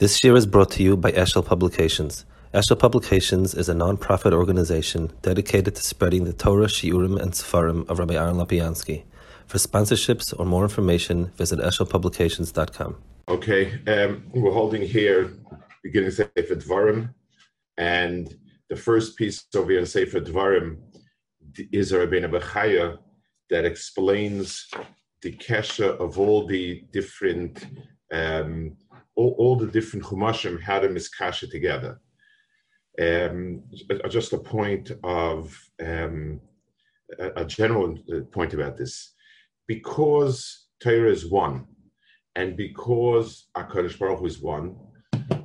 This year is brought to you by Eshel Publications. Eshel Publications is a non-profit organization dedicated to spreading the Torah, Shiurim, and Sefarim of Rabbi Aaron Lopiansky. For sponsorships or more information, visit eshelpublications.com. Okay, um, we're holding here beginning Sefer Dvarim, and the first piece over here in Sefer Dvarim is a Rabbeinu Bechaya that explains the kesha of all the different um, all, all the different chumashim how to miskasha together. Um, just a point of um, a, general point about this, because Torah is one, and because Hakadosh Baruch Hu is one,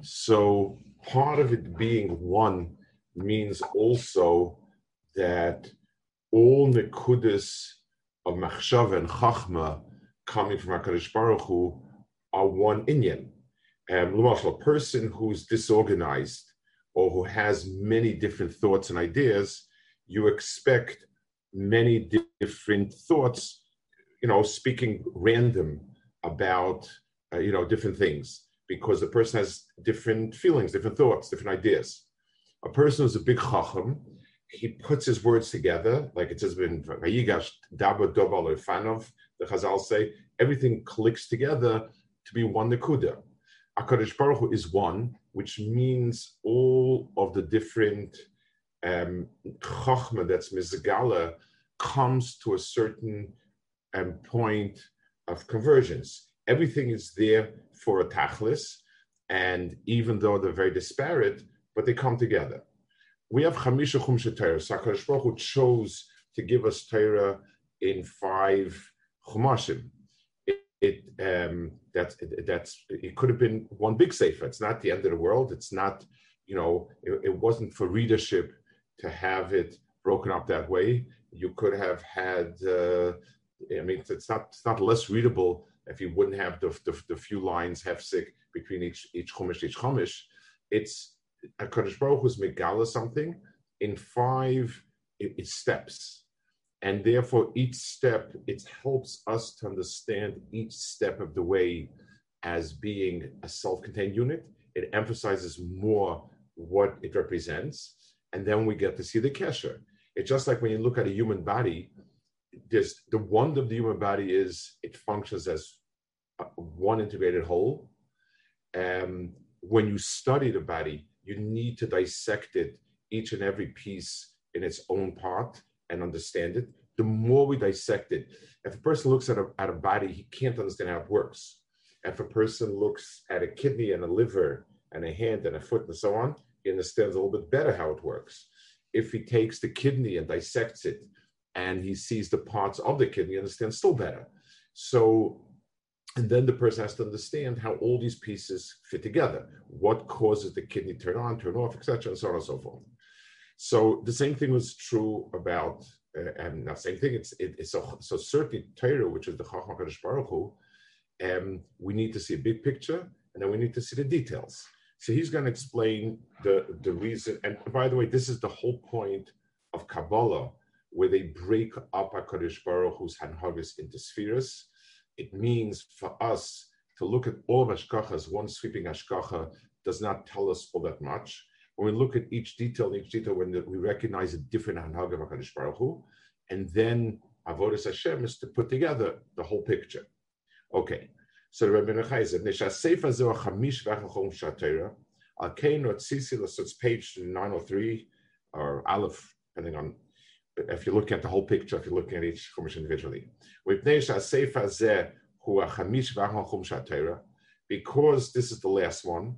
so part of it being one means also that all nekudas of machshava and chachma coming from Hakadosh Baruch Hu are one inyan um, a person who's disorganized or who has many different thoughts and ideas, you expect many different thoughts, you know, speaking random about, uh, you know, different things because the person has different feelings, different thoughts, different ideas. A person who's a big chacham, he puts his words together, like it says in Vayigash, Daba Dobal Fanov, the Chazal say, everything clicks together to be one Nakuda. Akadosh Baruch Hu is one, which means all of the different um, chachma that's mizgala comes to a certain um, point of convergence. Everything is there for a tachlis, and even though they're very disparate, but they come together. We have Chamisha Chumsha Torah. Akadosh Baruch Hu chose to give us Torah in five chumashim it um, that's that's it could have been one big sefer. It's not the end of the world. It's not you know it, it, wasn't for readership to have it broken up that way. You could have had. Uh, I mean, it's not it's not less readable if you wouldn't have the the, the few lines hefsek between each each chumash each chumash. It's a Kaddish Baruch Hu's megala something in five it, it steps and therefore each step it helps us to understand each step of the way as being a self-contained unit. It emphasizes more what it represents and then we get to see the kesher. It's just like when you look at a human body there's the wonder of the human body is it functions as one integrated whole. Um, when you study the body you need to dissect it each and every piece in its own part and understand it, the more we dissect it. If a person looks at a, at a body, he can't understand how it works. If a person looks at a kidney and a liver and a hand and a foot and so on, he understands a little bit better how it works. If he takes the kidney and dissects it and he sees the parts of the kidney, he understands still better. So, and then the person has to understand how all these pieces fit together. What causes the kidney turn on, turn off, etc., and so on and so forth. So the same thing was true about, uh, and not same thing. It's it, it's so, so certainly Torah, which is the Chachma Kadosh Baruch Hu, um, we need to see a big picture, and then we need to see the details. So he's going to explain the the reason. And by the way, this is the whole point of Kabbalah, where they break up a Hakadosh Baruch Hu's Hanhagas into spheres. It means for us to look at all of Ashkacha as one sweeping Ashkacha does not tell us all that much when we look at each detail, each detail, when we recognize a different Hanhag of HaKadosh Baruch Hu, and then Avodas Hashem is to put together the whole picture. Okay, so the Rabbeinu Bechaya said, Nesha Sefer Zeh Chamish V'Achachom Shatera, Al Kein Rotzisi, so it's page 903, or Aleph, depending on if you look at the whole picture, if you're looking at each chumash individually. With Nesha Sefer Zeh Hu Chamish V'Achachom Shatera, because this is the last one,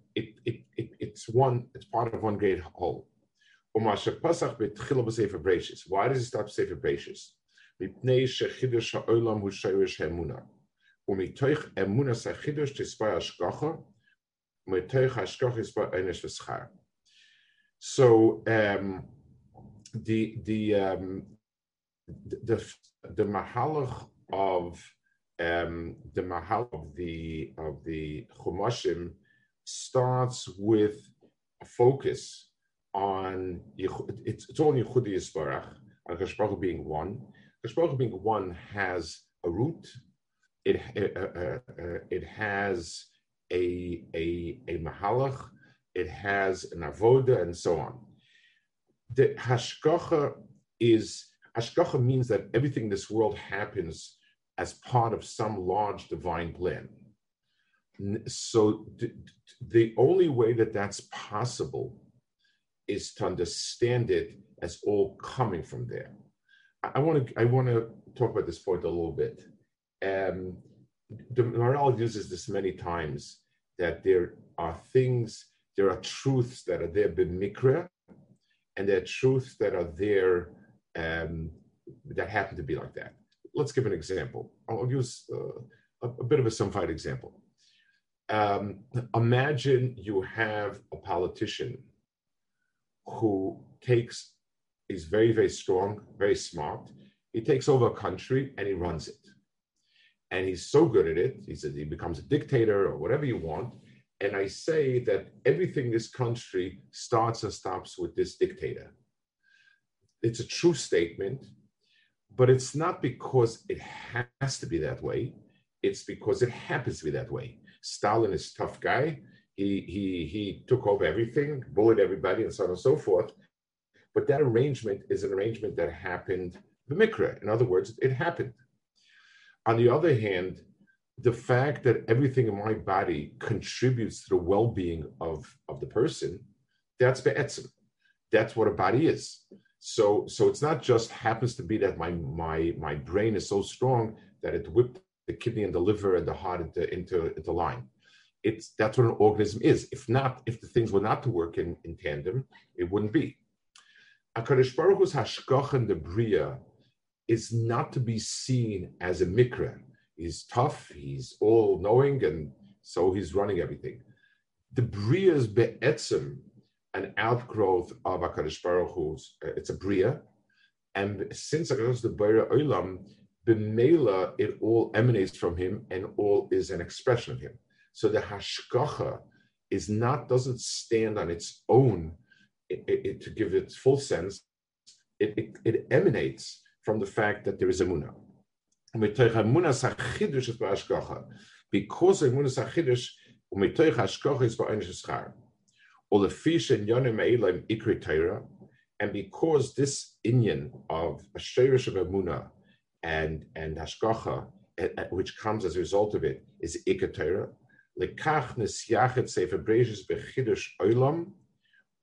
it, it, it, it's one, it's part of one great whole. Why does it start with Sefer Bereshis? מפני שחידוש העולם הוא שורש האמונה. ומתוך אמונה החידוש תספר השגחה, So um, the the um, the the mahalach of um, the mahal of the of the chumashim starts with a focus on it's, it's all Yehudi Yisbarach, on being one. Kashbaruch being one has a root. It uh, uh, uh, it has a a a mahalach. It has an avoda and so on. The hashgacha is hashgacha means that everything in this world happens as part of some large divine plan. So the only way that that's possible is to understand it as all coming from there. I want to I want to talk about this point a little bit. Um, the Maharal uses this many times that there are things, there are truths that are there b'mikra, and there are truths that are there um, that happen to be like that. Let's give an example. I'll use uh, a, a, bit of a simplified example. Um, imagine you have a politician who takes, is very, very strong, very smart. He takes over a country and he runs it. And he's so good at it, he says he becomes a dictator or whatever you want. And I say that everything in this country starts and stops with this dictator. It's a true statement, but it's not because it has to be that way. It's because it happens to be that way. Stalin is a tough guy he he he took over everything, bullied everybody, and so on and so forth. But that arrangement is an arrangement that happened the mikra. In other words, it happened. On the other hand, the fact that everything in my body contributes to the well-being of, of the person, that's be'etzim. That's what a body is. So so it's not just happens to be that my my my brain is so strong that it whipped the kidney and the liver and the heart into into, into line it's that's what an organism is. If not, if the things were not to work in, in tandem, it wouldn't be. Akadosh Baruch Hu's hashkach the bria is not to be seen as a mikra. He's tough, he's all knowing, and so he's running everything. The bria is be'etzim, an outgrowth of Akadosh Baruch Hu's. Uh, it's a bria, and since Akadosh the Beira Olam, b'meila it all emanates from him, and all is an expression of him. So the hashgacha is not doesn't stand on its own it, it, to give its full sense. It, it, it, emanates from the fact that there is a munah. Because emunah sachidush umetoich hashgacha is ba'anish schar. Or the fish and yonim eilim ikri and because this inyan of a shirish of emunah and and hashkacha, which comes as a result of it, is ikatera. Lekach nesyachet sefer breishis bechidush olam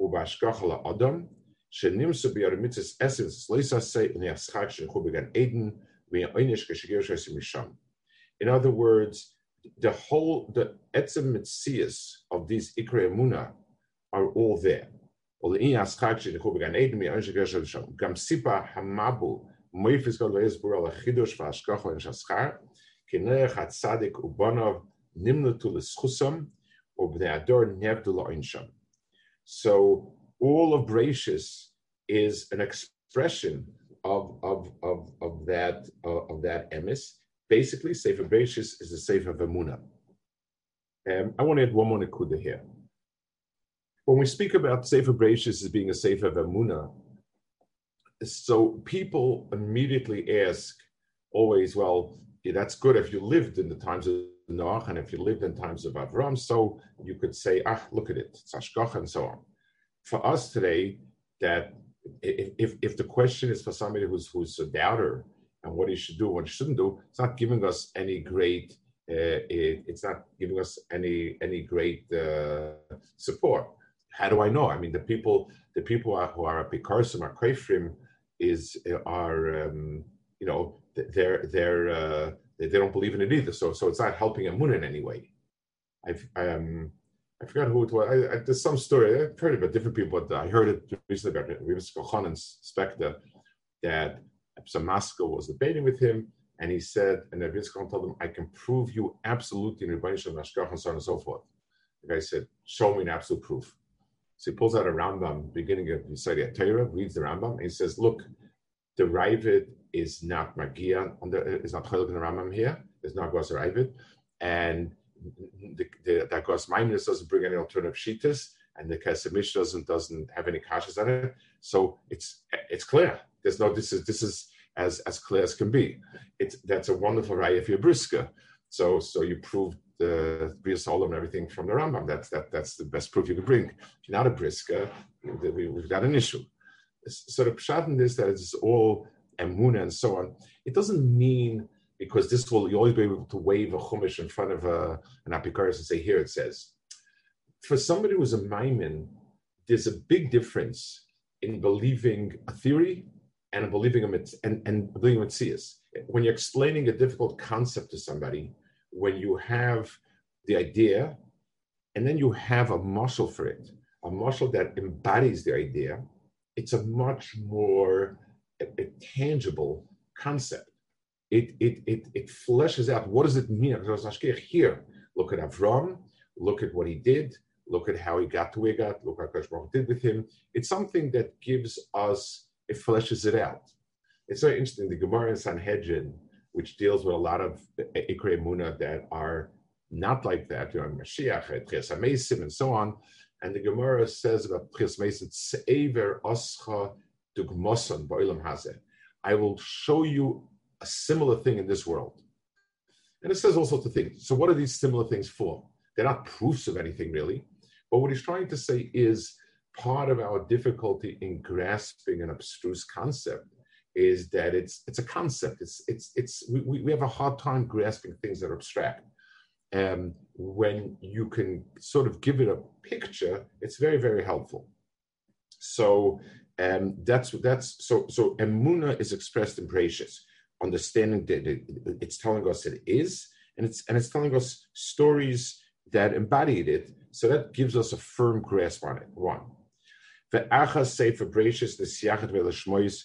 ubashkacha adam shenimsu biyarimitzes essence leisa se niaschach shenchubegan eden v'yonish keshigirshas misham. In other words, the whole the etzem mitzias of these ikre emuna are all there. Gam sipa moifis bura lechidush v'ashkach v'nishaschar kinech hatzadik so all of Breishis is an expression of, of, of, of that uh, of that emis. Basically, Sefer Breishis is the Sefer of. Um, I want to add one more nekuda here. When we speak about Sefer Breishis as being a Sefer of so people immediately ask always, well, that's good if you lived in the times of Noach, and if you lived in times of Avram, so you could say, ah, look at it, it's Ashkoch, and so on. For us today, that if, if, if the question is for somebody who's who's a doubter and what he should do, what he shouldn't do, it's not giving us any great uh, it, it's not giving us any any great uh, support. How do I know? I mean, the people the people are, who are Picarsim or Kefrim is are um, you know they're they're uh, they, don't believe in it either. So so it's not helping Amun in any way. I've um I forgot who it was. I, I, there's some story I've heard about different people, but I heard it recently about Rivas Kochanan's Spektor that some was debating with him, and he said, and Rivas told him, "I can prove you absolutely in Rebbeinu and so on and so forth." The guy said, "Show me an absolute proof." So he pulls out a Rambam, beginning of Yesodei HaTorah, reads the Rambam, and he says, "Look, the Ravid is not Magia, is not Chalik in the Rambam here. There's not Gos Ravid, and the, the, that Gos Maimonides doesn't bring any alternative shitas, and the Kesemish doesn't doesn't have any kashas on it. So it's it's clear. There's no this is this is as as clear as can be. It's that's a wonderful raya for your briska. So so you proved Uh, the Bria Solam and everything from the Rambam. That's that that's the best proof you could bring. If you're not a briska, we, have got an issue. So the pshat in this that it's all emuna and so on. It doesn't mean because this will you always be able to wave a chumash in front of a, an apikaris and say here it says. For somebody who's a maimon, there's a big difference in believing a theory and believing a and, and believing a. When you're explaining a difficult concept to somebody, when you have the idea and then you have a muscle for it, a muscle that embodies the idea, it's a much more a, a tangible concept. It, it, it, it fleshes out what does it mean? Here, look at Avram, look at what he did, look at how he got to where he got, look at what Akash did with him. It's something that gives us, it fleshes it out. It's very interesting. The Gemara in Sanhedrin, which deals with a lot of Ikre Muna that are not like that, you know, Mashiach, Tchias Amesim, and so on. And the Gemara says about Tchias Amesim, Se'ever Oscha Dugmoson Ba'ilam Hazeh. I will show you a similar thing in this world. And it says all sorts of things. So, what are these similar things for? They're not proofs of anything really. But what he's trying to say is part of our difficulty in grasping an abstruse concept is that it's it's a concept. It's it's it's we, we have a hard time grasping things that are abstract. And when you can sort of give it a picture, it's very very helpful. So um, that's that's so so emuna is expressed in Breishis understanding that it, it's telling us it is, and it's and it's telling us stories that embodied it. So that gives us a firm grasp on it. One. Ve'achas sefer Breishis the siachet ve'lashmois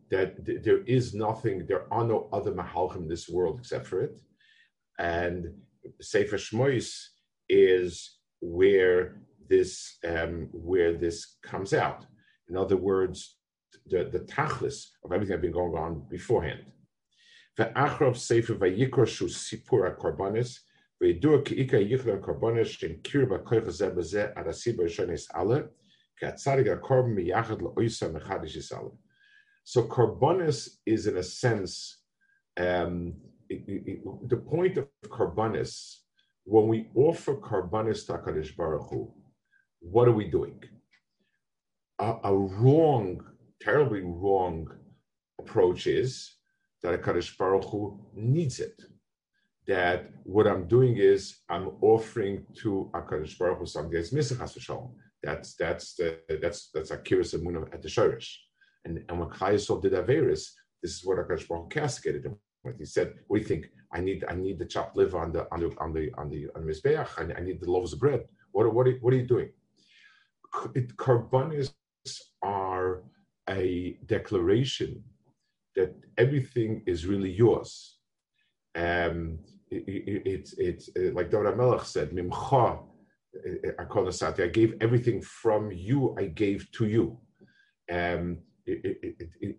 that th- there is nothing, there are no other mahalchim in this world except for it. And Sefer Shmois is where this um, where this comes out. In other words, the, the tachlis of everything that had been going on beforehand. Ve'achrav sefer vayikra shu sipur ha-karbanis, ve'yidua ki'ika yichla ha-karbanis shem kir ba'koich hazeh b'zeh ad asibah shonis ale, ka'atzarig ha-karban miyachad la'oisa mechadish. So karbanis is in a sense, um, it, it, it, the point of karbanis, when we offer karbanis to HaKadosh Baruch Hu, what are we doing? A, a wrong, terribly wrong approach is that Kaddish Baruch Hu needs it. That what I'm doing is I'm offering to Hakadosh Baruch Hu something that's missing That's that's the that's that's Akiras Amunah at the Shorish. And and when Chayesol did Averis, this is what Hakadosh Baruch castigated him. When he said, "We think I need I need the chopped liver on the on the on the on the on mizbeach. I, I need the loaves of bread. What what are, what are you doing? It, are a declaration that everything is really yours. Um, it's it, it, it, like Dora Melech said, Mimcha, I gave everything from you, I gave to you. Um,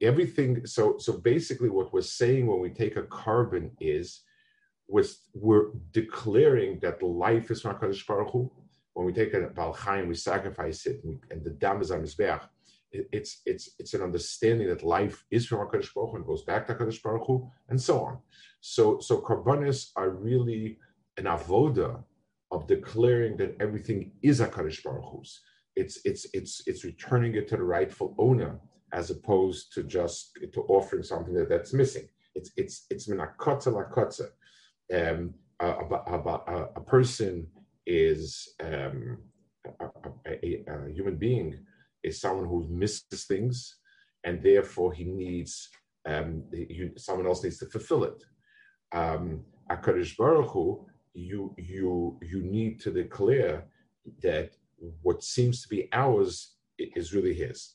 everything, so so basically what we're saying when we take a carbon is was we're declaring that life is from HaKadosh Baruch Hu. When we take a Balchaim, we sacrifice it, and the dam is on Mizbeach it's it's it's an understanding that life is from Hakadosh Baruch Hu and goes back to Hakadosh Baruch Hu, and so on. So so karbanis are really an avoda of declaring that everything is Hakadosh Baruch Hu's. It's it's it's it's returning it to the rightful owner as opposed to just to offering something that, that's missing. It's it's it's minakotza lakotza. Um, a, a, a, a, person is um, a, a, a human being is someone who misses things, and therefore he needs um, he, someone else needs to fulfill it. Um, Akadosh Baruch Hu, you you you need to declare that what seems to be ours is really his.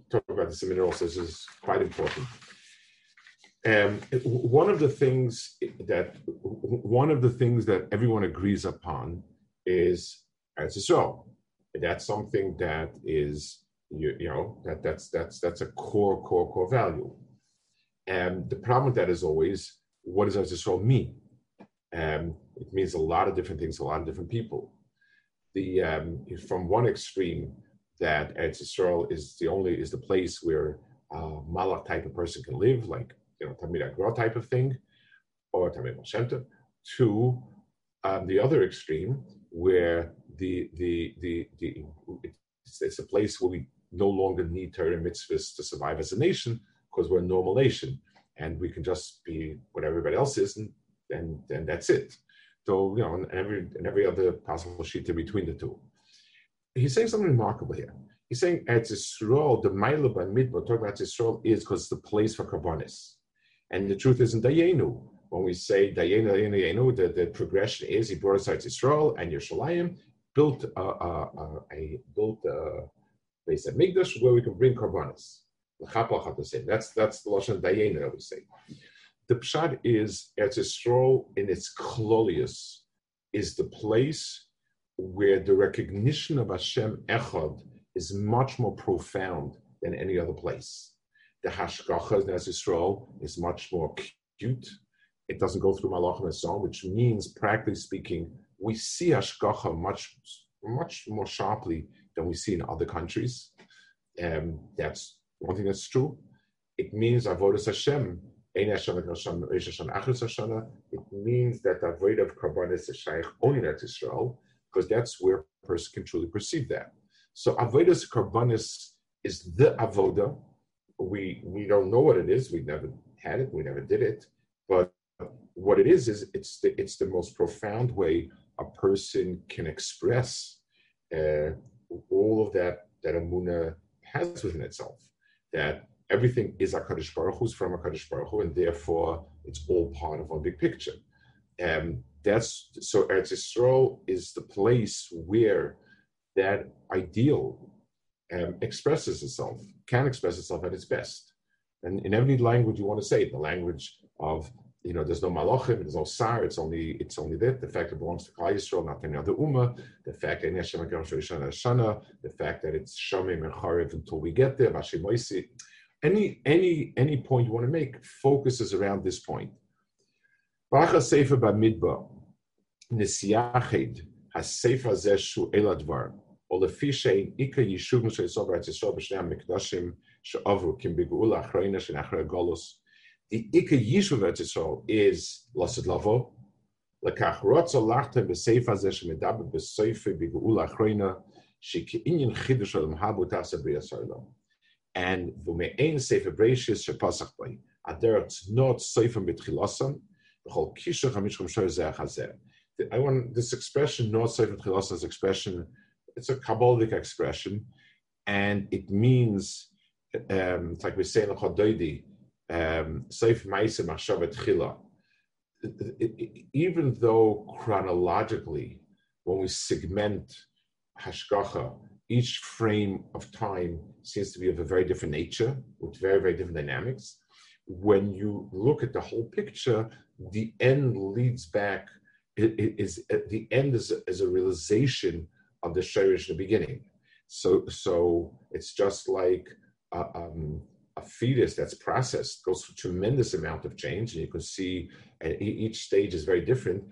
talk about this minute also. This is quite important. Um, one of the things that one of the things that everyone agrees upon is Eretz Yisrael. That's something that is you, you know that that's that's that's a core core core value. And the problem with that is always what does Eretz Yisrael mean? Um, it means a lot of different things, a lot of different people. The um, from one extreme that Eretz Yisrael is the only is the place where uh, Malach type of person can live, like you know Talmid Agra type of thing, or Talmid Moshe to um, the other extreme where the the the the it's, it's a place where we no longer need Torah mitzvahs to survive as a nation because we're a normal nation and we can just be what everybody else is and then then that's it. So you know, and every and every other possible sheet in between the two. He's saying something remarkable here. He's saying at Yisrael, the Maila by Midbar, talking about Yisrael is because it's the place for Karbonis. And the truth is in Dayenu. When we say Dayenu, Dayenu, Dayenu, the, the progression is he brought us out Yisrael and Yerushalayim, built a, a, a, a built a, Beis Hamikdash, where we can bring karbanis. That's that's the lashon dayen that we say. The pshat is Eretz Yisrael in its klolius is the place where the recognition of Hashem Echad is much more profound than any other place. The hashgacha in Yisrael is much more acute. It doesn't go through malachim and so on, which means, practically speaking, we see hashgacha much much more sharply than we see in other countries. Um, that's one thing that's true. It means avodas Hashem. It means that the avodah of karbanis is shaykh only to Israel, because that's where a person can truly perceive that. So avodas karbanis is the avoda. We we don't know what it is. We never had it. We never did it. But what it is is it's the it's the most profound way a person can express uh, all of that that Amuna has within itself, that everything is a HaKadosh Baruch Hu's from HaKadosh Baruch Hu, and therefore it's all part of one big picture. Um, that's so Eretz Yisrael is the place where that ideal um, expresses itself, can express itself at its best. And in every language you want to say it, the language of you know, there's no malachim, there's no sar. It's only it's only that the fact it belongs to Klal Yisrael, not any other ummah. The fact that Hashem Shana, the fact that it's Shamim and Charev until we get there. Any any any point you want to make focuses around this point. Bacha Sefer Bamidbar Nisiyached Nisyachid Hasef Eladvar, Shein Ika Mikdashim Kim Golos. The Ika Yishub Ratzisov is Lasid Lavo, Lekach Rotzo Lachtem B'Seif Azesh Medabe B'Seife Bigula Achrayna Chidush Olam Habu Tasa B'Yas And V'me'ein Breishis She'pasach Not Seifer Mitchilasam, V'chol Shoy Zeh Hazeh. I want this expression, Not Sefer B'Tchilosan, is expression, it's a Kabbalic expression, and it means, um, it's like we say in Chodoidi, um, Seif Maisa Machshavet Chila, even though chronologically, when we segment Hashgacha, each frame of time seems to be of a very different nature, with very, very different dynamics. When you look at the whole picture, the end leads back, it, is at the end is a, is a realization of the Shirish in the beginning. So, so it's just like uh, um, a fetus that's processed goes through tremendous amount of change, and you can see each stage is very different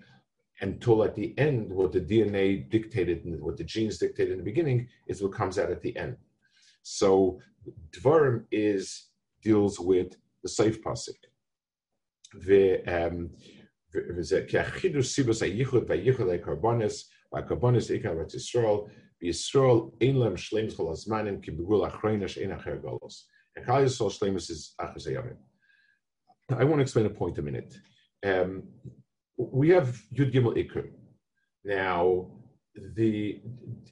until at the end, what the DNA dictated what the genes dictated in the beginning is what comes out at the end. So Dvarim is deals with the safe pasuk. The um, וזה כאחידוש סיבוס הייחוד והייחוד הקרבונס, והקרבונס עיקר בת ישראל, בישראל אין להם שלמס כל הזמנים, כי בגבול אחרונה שאין אחר גולוס. And Kal Yisrael Shlemus is Achas I want to explain a point a minute. Um, we have Yud Gimel Ikrim. Now, the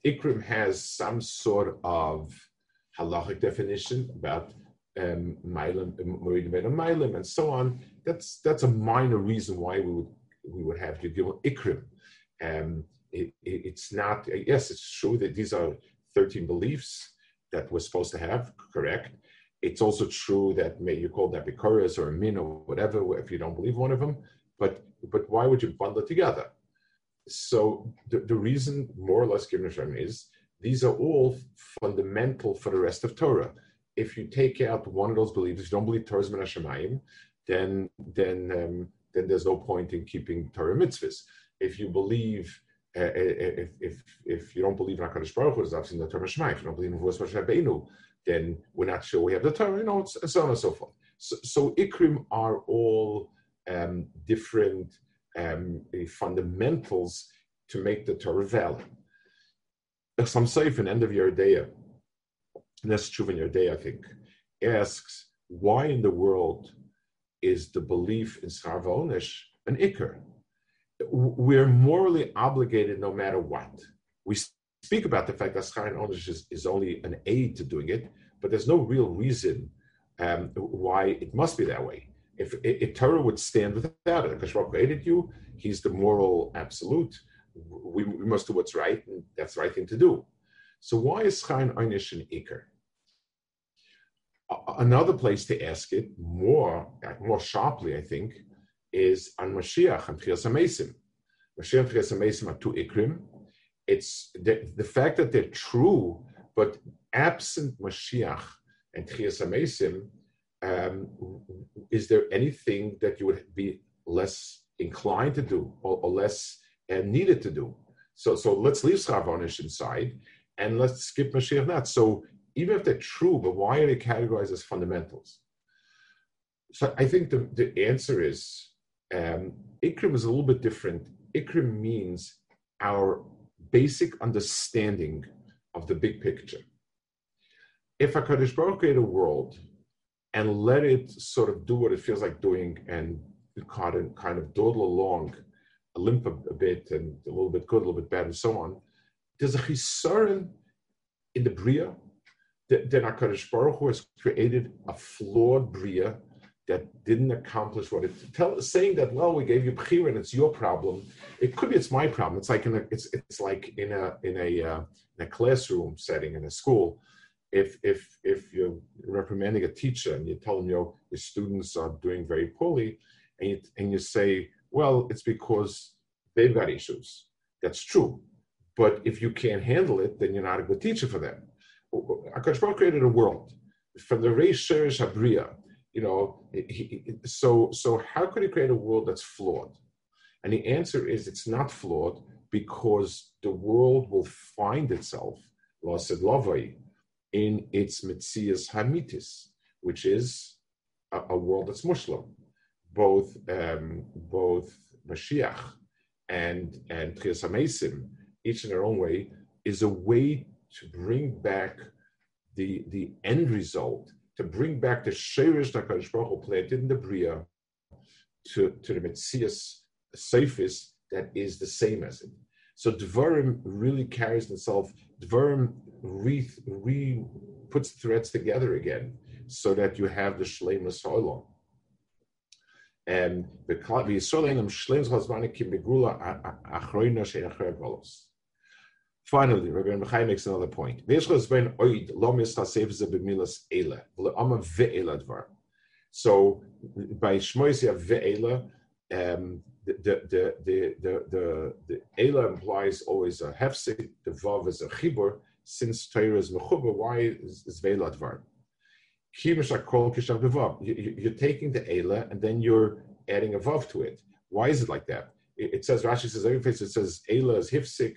Ikrim has some sort of halachic definition about um, Milim, and so on. That's that's a minor reason why we would we would have Yud Gimel Ikrim. Um, it, it, it's not. Yes, it's true that these are thirteen beliefs that we're supposed to have. Correct. It's also true that may you call that Bikuras or min or whatever if you don't believe one of them. But but why would you bundle it together? So the, the reason, more or less, given is these are all fundamental for the rest of Torah. If you take out one of those beliefs, if you don't believe Torah is Menashemayim, then then um, then there's no point in keeping Torah mitzvahs. If you believe uh, uh if, if if you don't believe in Hakadosh Baruch Hu, there's obviously no Torah Shemayim. If you don't believe in Vos Beinu, then we're not sure we have the Torah. You know, so on and so forth. So, so ikrim are all um, different um, fundamentals to make the Torah valid. Some Seif in end of Yeridea, Nes Chuvan Yeridea, I think, asks why in the world is the belief in Sarvonish an ikr? We're morally obligated no matter what. We speak about the fact that Schar Onish is, is only an aid to doing it, but there's no real reason um, why it must be that way. If, if, Torah would stand without it, Kashra created you, he's the moral absolute. We, we, must do what's right, and that's the right thing to do. So why is Chayin Einish an Iker? Another place to ask it more, more sharply, I think, is on Mashiach and Tchias HaMesim. Mashiach and Tchias HaMesim are two Ikrim. It's the, the fact that they're true, but absent Mashiach and Tchias HaMesim, um, is there anything that you would be less inclined to do or, or less uh, needed to do? So, so let's leave Schavonish inside and let's skip Mashiach not. So even if they're true, but why are they categorized as fundamentals? So I think the, the answer is um, Ikrim is a little bit different. Ikrim means our basic understanding of the big picture. If a Kaddish Baruch created a world and let it sort of do what it feels like doing and kind of, kind of dawdle along, limp a, a, bit and a little bit good, a little bit bad, and so on. There's a chisaron in the bria that, that HaKadosh Baruch Hu has created a flawed bria that didn't accomplish what it tell saying that well we gave you bchira and it's your problem. It could be it's my problem. It's like in a it's it's like in a in a uh, in a classroom setting in a school. If if if you're reprimanding a teacher and you tell them your students are doing very poorly and you, and you say well it's because they've got issues. That's true but if you can't handle it then you're not a good teacher for them Akash created a world from the Reish Sherish Habriya you know he, so so how could he create a world that's flawed and the answer is it's not flawed because the world will find itself lost lavai in its Metzias Hamitis, which is a, a, world that's Muslim. Both um, both Mashiach and and Tchias each in their own way, is a way to bring back the the end result, to bring back the Sheirish that Baruch Hu planted in the Bria to, to the Metzias Seifis that is the same as it. So Dvarim really carries itself. Dvarim re, re puts threads together again, so that you have the Shleimus Olam. And the Yisraelim Shleimus Chazmanik Kim Begula Achroina Achrer Golos. Finally, Rabbeinu Bechaya makes another point. So by Shmois you have ve'ela, um, the the the the the the Ela implies always a hefsek, the vav is a chibur. Since Torah is mechuber, why is, is Vela dvar? You're taking the Ela and then you're adding a vav to it. Why is it like that? It, it says Rashi says every place it says Ela is hifsik,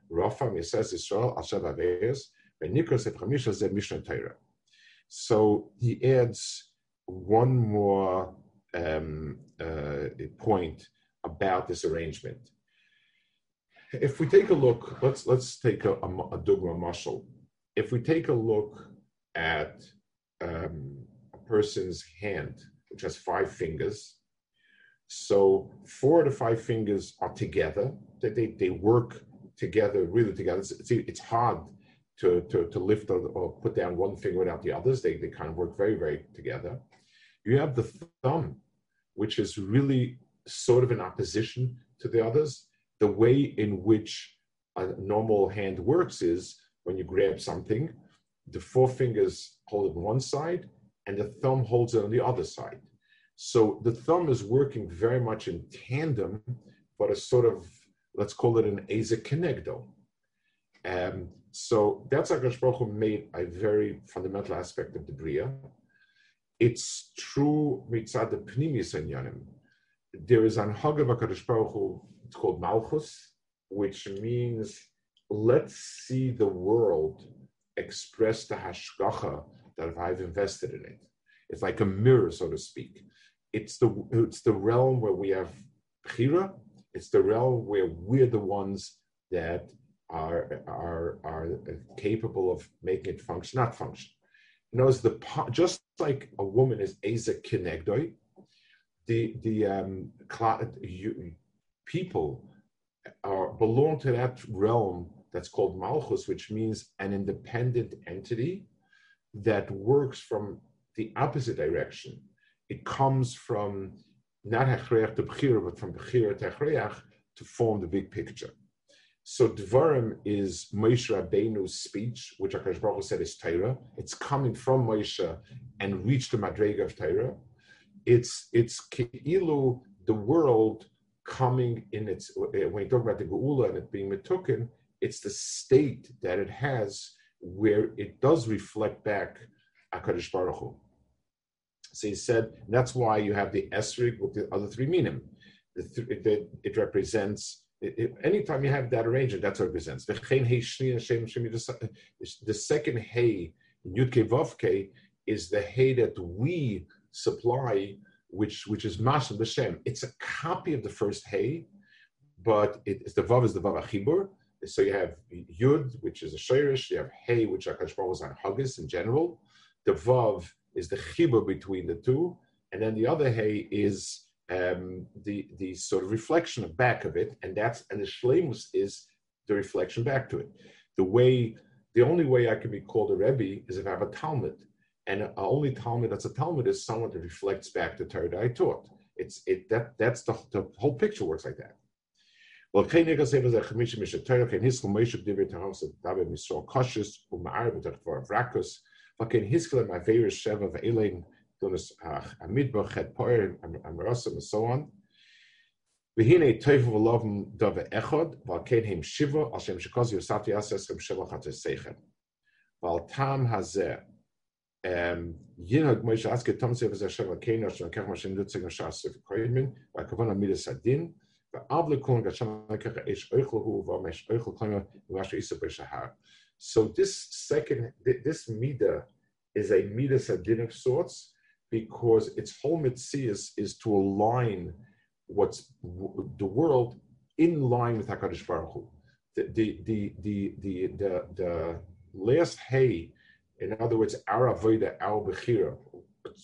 Rafa Mises Israel Asher Aveis, and Nikos Ephemisha Zed Mishnah Torah. So he adds one more um, uh, point about this arrangement. If we take a look, let's let's take a, a, a muscle. If we take a look at um, a person's hand, which has five fingers, so four of the five fingers are together. They, they, they work together, really together. It's, it's, hard to, to, to lift or, or, put down one finger without the others. They, they kind of work very, very together. You have the thumb, which is really sort of in opposition to the others. The way in which a normal hand works is when you grab something, the four fingers hold it on one side and the thumb holds it on the other side. So the thumb is working very much in tandem, but a sort of, let's call it an Asa Kenegdo. Um, so that's how Baruch made a very fundamental aspect of the Bria it's true mitzad the pnimis enyanim. There is an Hagav Baruch Hu, it's called Malchus, which means let's see the world express the hashgacha that I've invested in it. It's like a mirror, so to speak. It's the it's the realm where we have chira. It's the realm where we're the ones that are are are capable of making it function, not function knows the just like a woman is Asa Kinegdoi, the the um, you, people are belong to that realm that's called Malchus, which means an independent entity that works from the opposite direction. It comes from not Hechreach to Bechira, but from Bechira to Hechreach to form the big picture. So Dvarim is Moshe Rabbeinu's speech, which Akash Baruch Hu said is Torah. It's coming from Moshe and reached the Madrega of Torah. It's it's Keilu, the world coming in its when you talk about the Geula and it being Metukin, it's the state that it has where it does reflect back Akadosh Baruch Hu. So he said that's why you have the Esrig with the other three minim. The it, it represents anytime you have that arrangement, that's what it represents. The second hay in Yudke is the hay that we supply, which which is Mashal B'Shem. It's a copy of the first hay, but it's the Vav is the Vav Achibur. So you have Yud, which is a Shirish, you have Hay, which Akash was on Haggis in general. The Vav is the Chibur between the two, and then the other Hay is um, the the sort of reflection back of it, and that's and the shlemus is the reflection back to it. The way the only way I can be called a rebbe is if I have a talmud, and a only talmud that's a talmud is someone that reflects back the Torah that I taught. It's it that that's the, the whole picture works like that. Well, kein hiskel meishe divrei tahos dabe misro koshes umar b'tach for vrakus, but kein hiskel my various sheva ve'elein Donis uh, Amidbach had Poir Amarasim and so on. V'hine toivu v'lovim dove echod, v'al him shiva, al shem shekoz yosati aseschem shiva chater seichem. V'al tam hazeh, Yinhag Moshe Aske Tom Sefer Hashem Lakein Hashem Kach Mashem Lutzig Nashas Sefer Koymin V'akavan Amidas Adin V'avle Kun Gashem Lekach Eish Oichel Hu V'amesh Oichel Koyma V'asher Isa B'Shahar So this second, this Mida is a Midas Adin of sorts because its whole mitzvah is to align what's the world in line with Hakadosh Baruch Hu. The the the the the the, the last hay, in other words, our avoda, our bechira,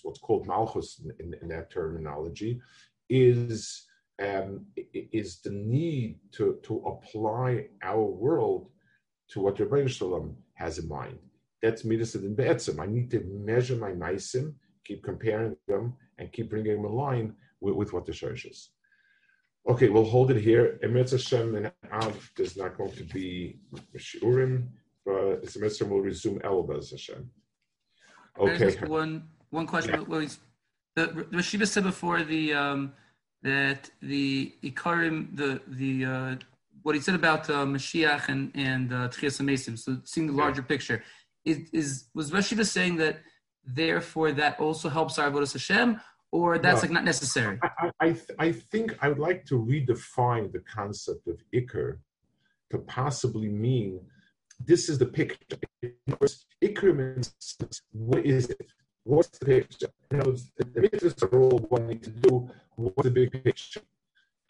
what's called malchus in, in, in that terminology, is um, is the need to to apply our world to what Rebbeinu Shalom has in mind. That's midas and be'etzim. I need to measure my meisim keep comparing them, and keep bringing them in line with, with what the church is. Okay, we'll hold it here. Emetz Hashem and Av, there's not going to be Shiurim, uh, the semester will resume Elbaz Hashem. Okay. One one question. Yeah. Well, the, the Rashiva said before the um, that the Ikarim the the uh, what he said about uh, Mashiach and and uh, Tchias So seeing the larger yeah. picture, is, is was Rashiva saying that therefore that also helps our Avodah Hashem, or that's no, like not necessary? I, I, I think I would like to redefine the concept of Iker to possibly mean this is the picture. Iker means what is it? What's the picture? You know, the mitzvahs are all one need to do. What's the big picture?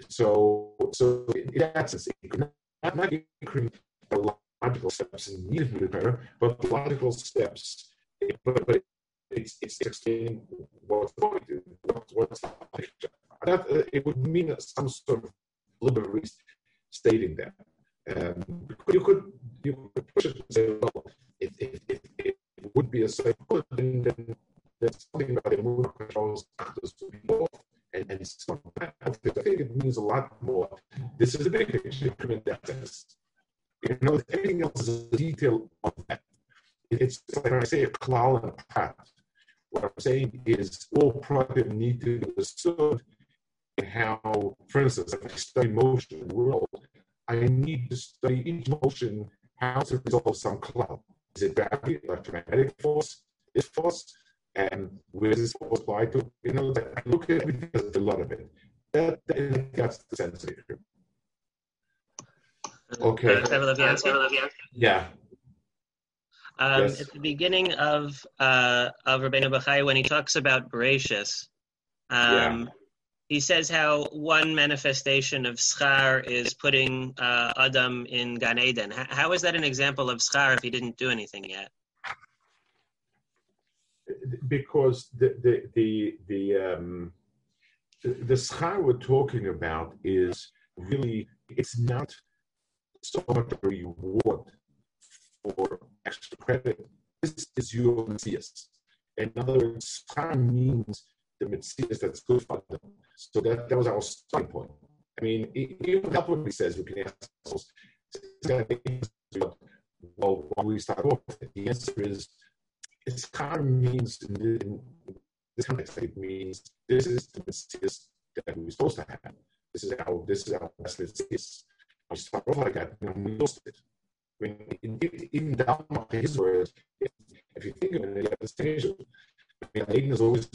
So, so in that sense, not, not Ikrim the logical steps in need of repair, but the logical steps. But, but it's, it's explaining what's the point, what, what's the picture. That, uh, it would mean some sort of liberal stating that. Um, you could you could push it and say, well, if, if, if, it would be a cycle, then, then there's something about the moon controls factors to be more and, and so. I think it means a lot more. This is a big picture in that sense. You know, everything else is a detail of that. It's like when I say a klal and a prat, what I'm saying is all productive need to be understood and how, for instance, if I study motion in the world, I need to study each motion how to resolve some cloud. Is it gravity, electromagnetic force, is force, and where is this force apply to? You know, I look at everything as a lot of it. That, that that's the sense of it. Okay. Uh, yeah. Um, yes. At the beginning of uh, of Rabbeinu Bechaya, when he talks about Breishis, um, yeah he says how one manifestation of schar is putting uh, Adam in Gan Eden. How is that an example of schar if he didn't do anything yet? Because the the the the, um, the, the schar we're talking about is really it's not so much a reward for extra credit. This is your messias. In other words, schar means the messias that's good for them so that, that was our starting point. I mean, even without what he says we can ask ourselves, well, why we start off? The answer is it's kind of means in this context it means this is the messias that we're supposed to have. This is our this is our best messias. We start off like that, and we lost it. I mean, in down his words, if, if you think of it, have this tension. I mean, Eden is always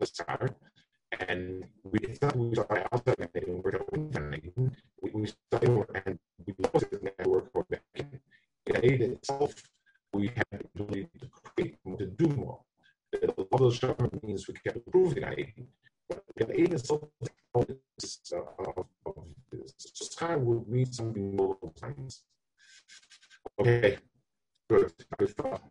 a star, and we thought we saw outside and we're doing we, we started and we lost the network for back in aid itself we had the ability to more to do more. A lot of means we kept improving aid but aid is uh, of, need something more okay good. Good thought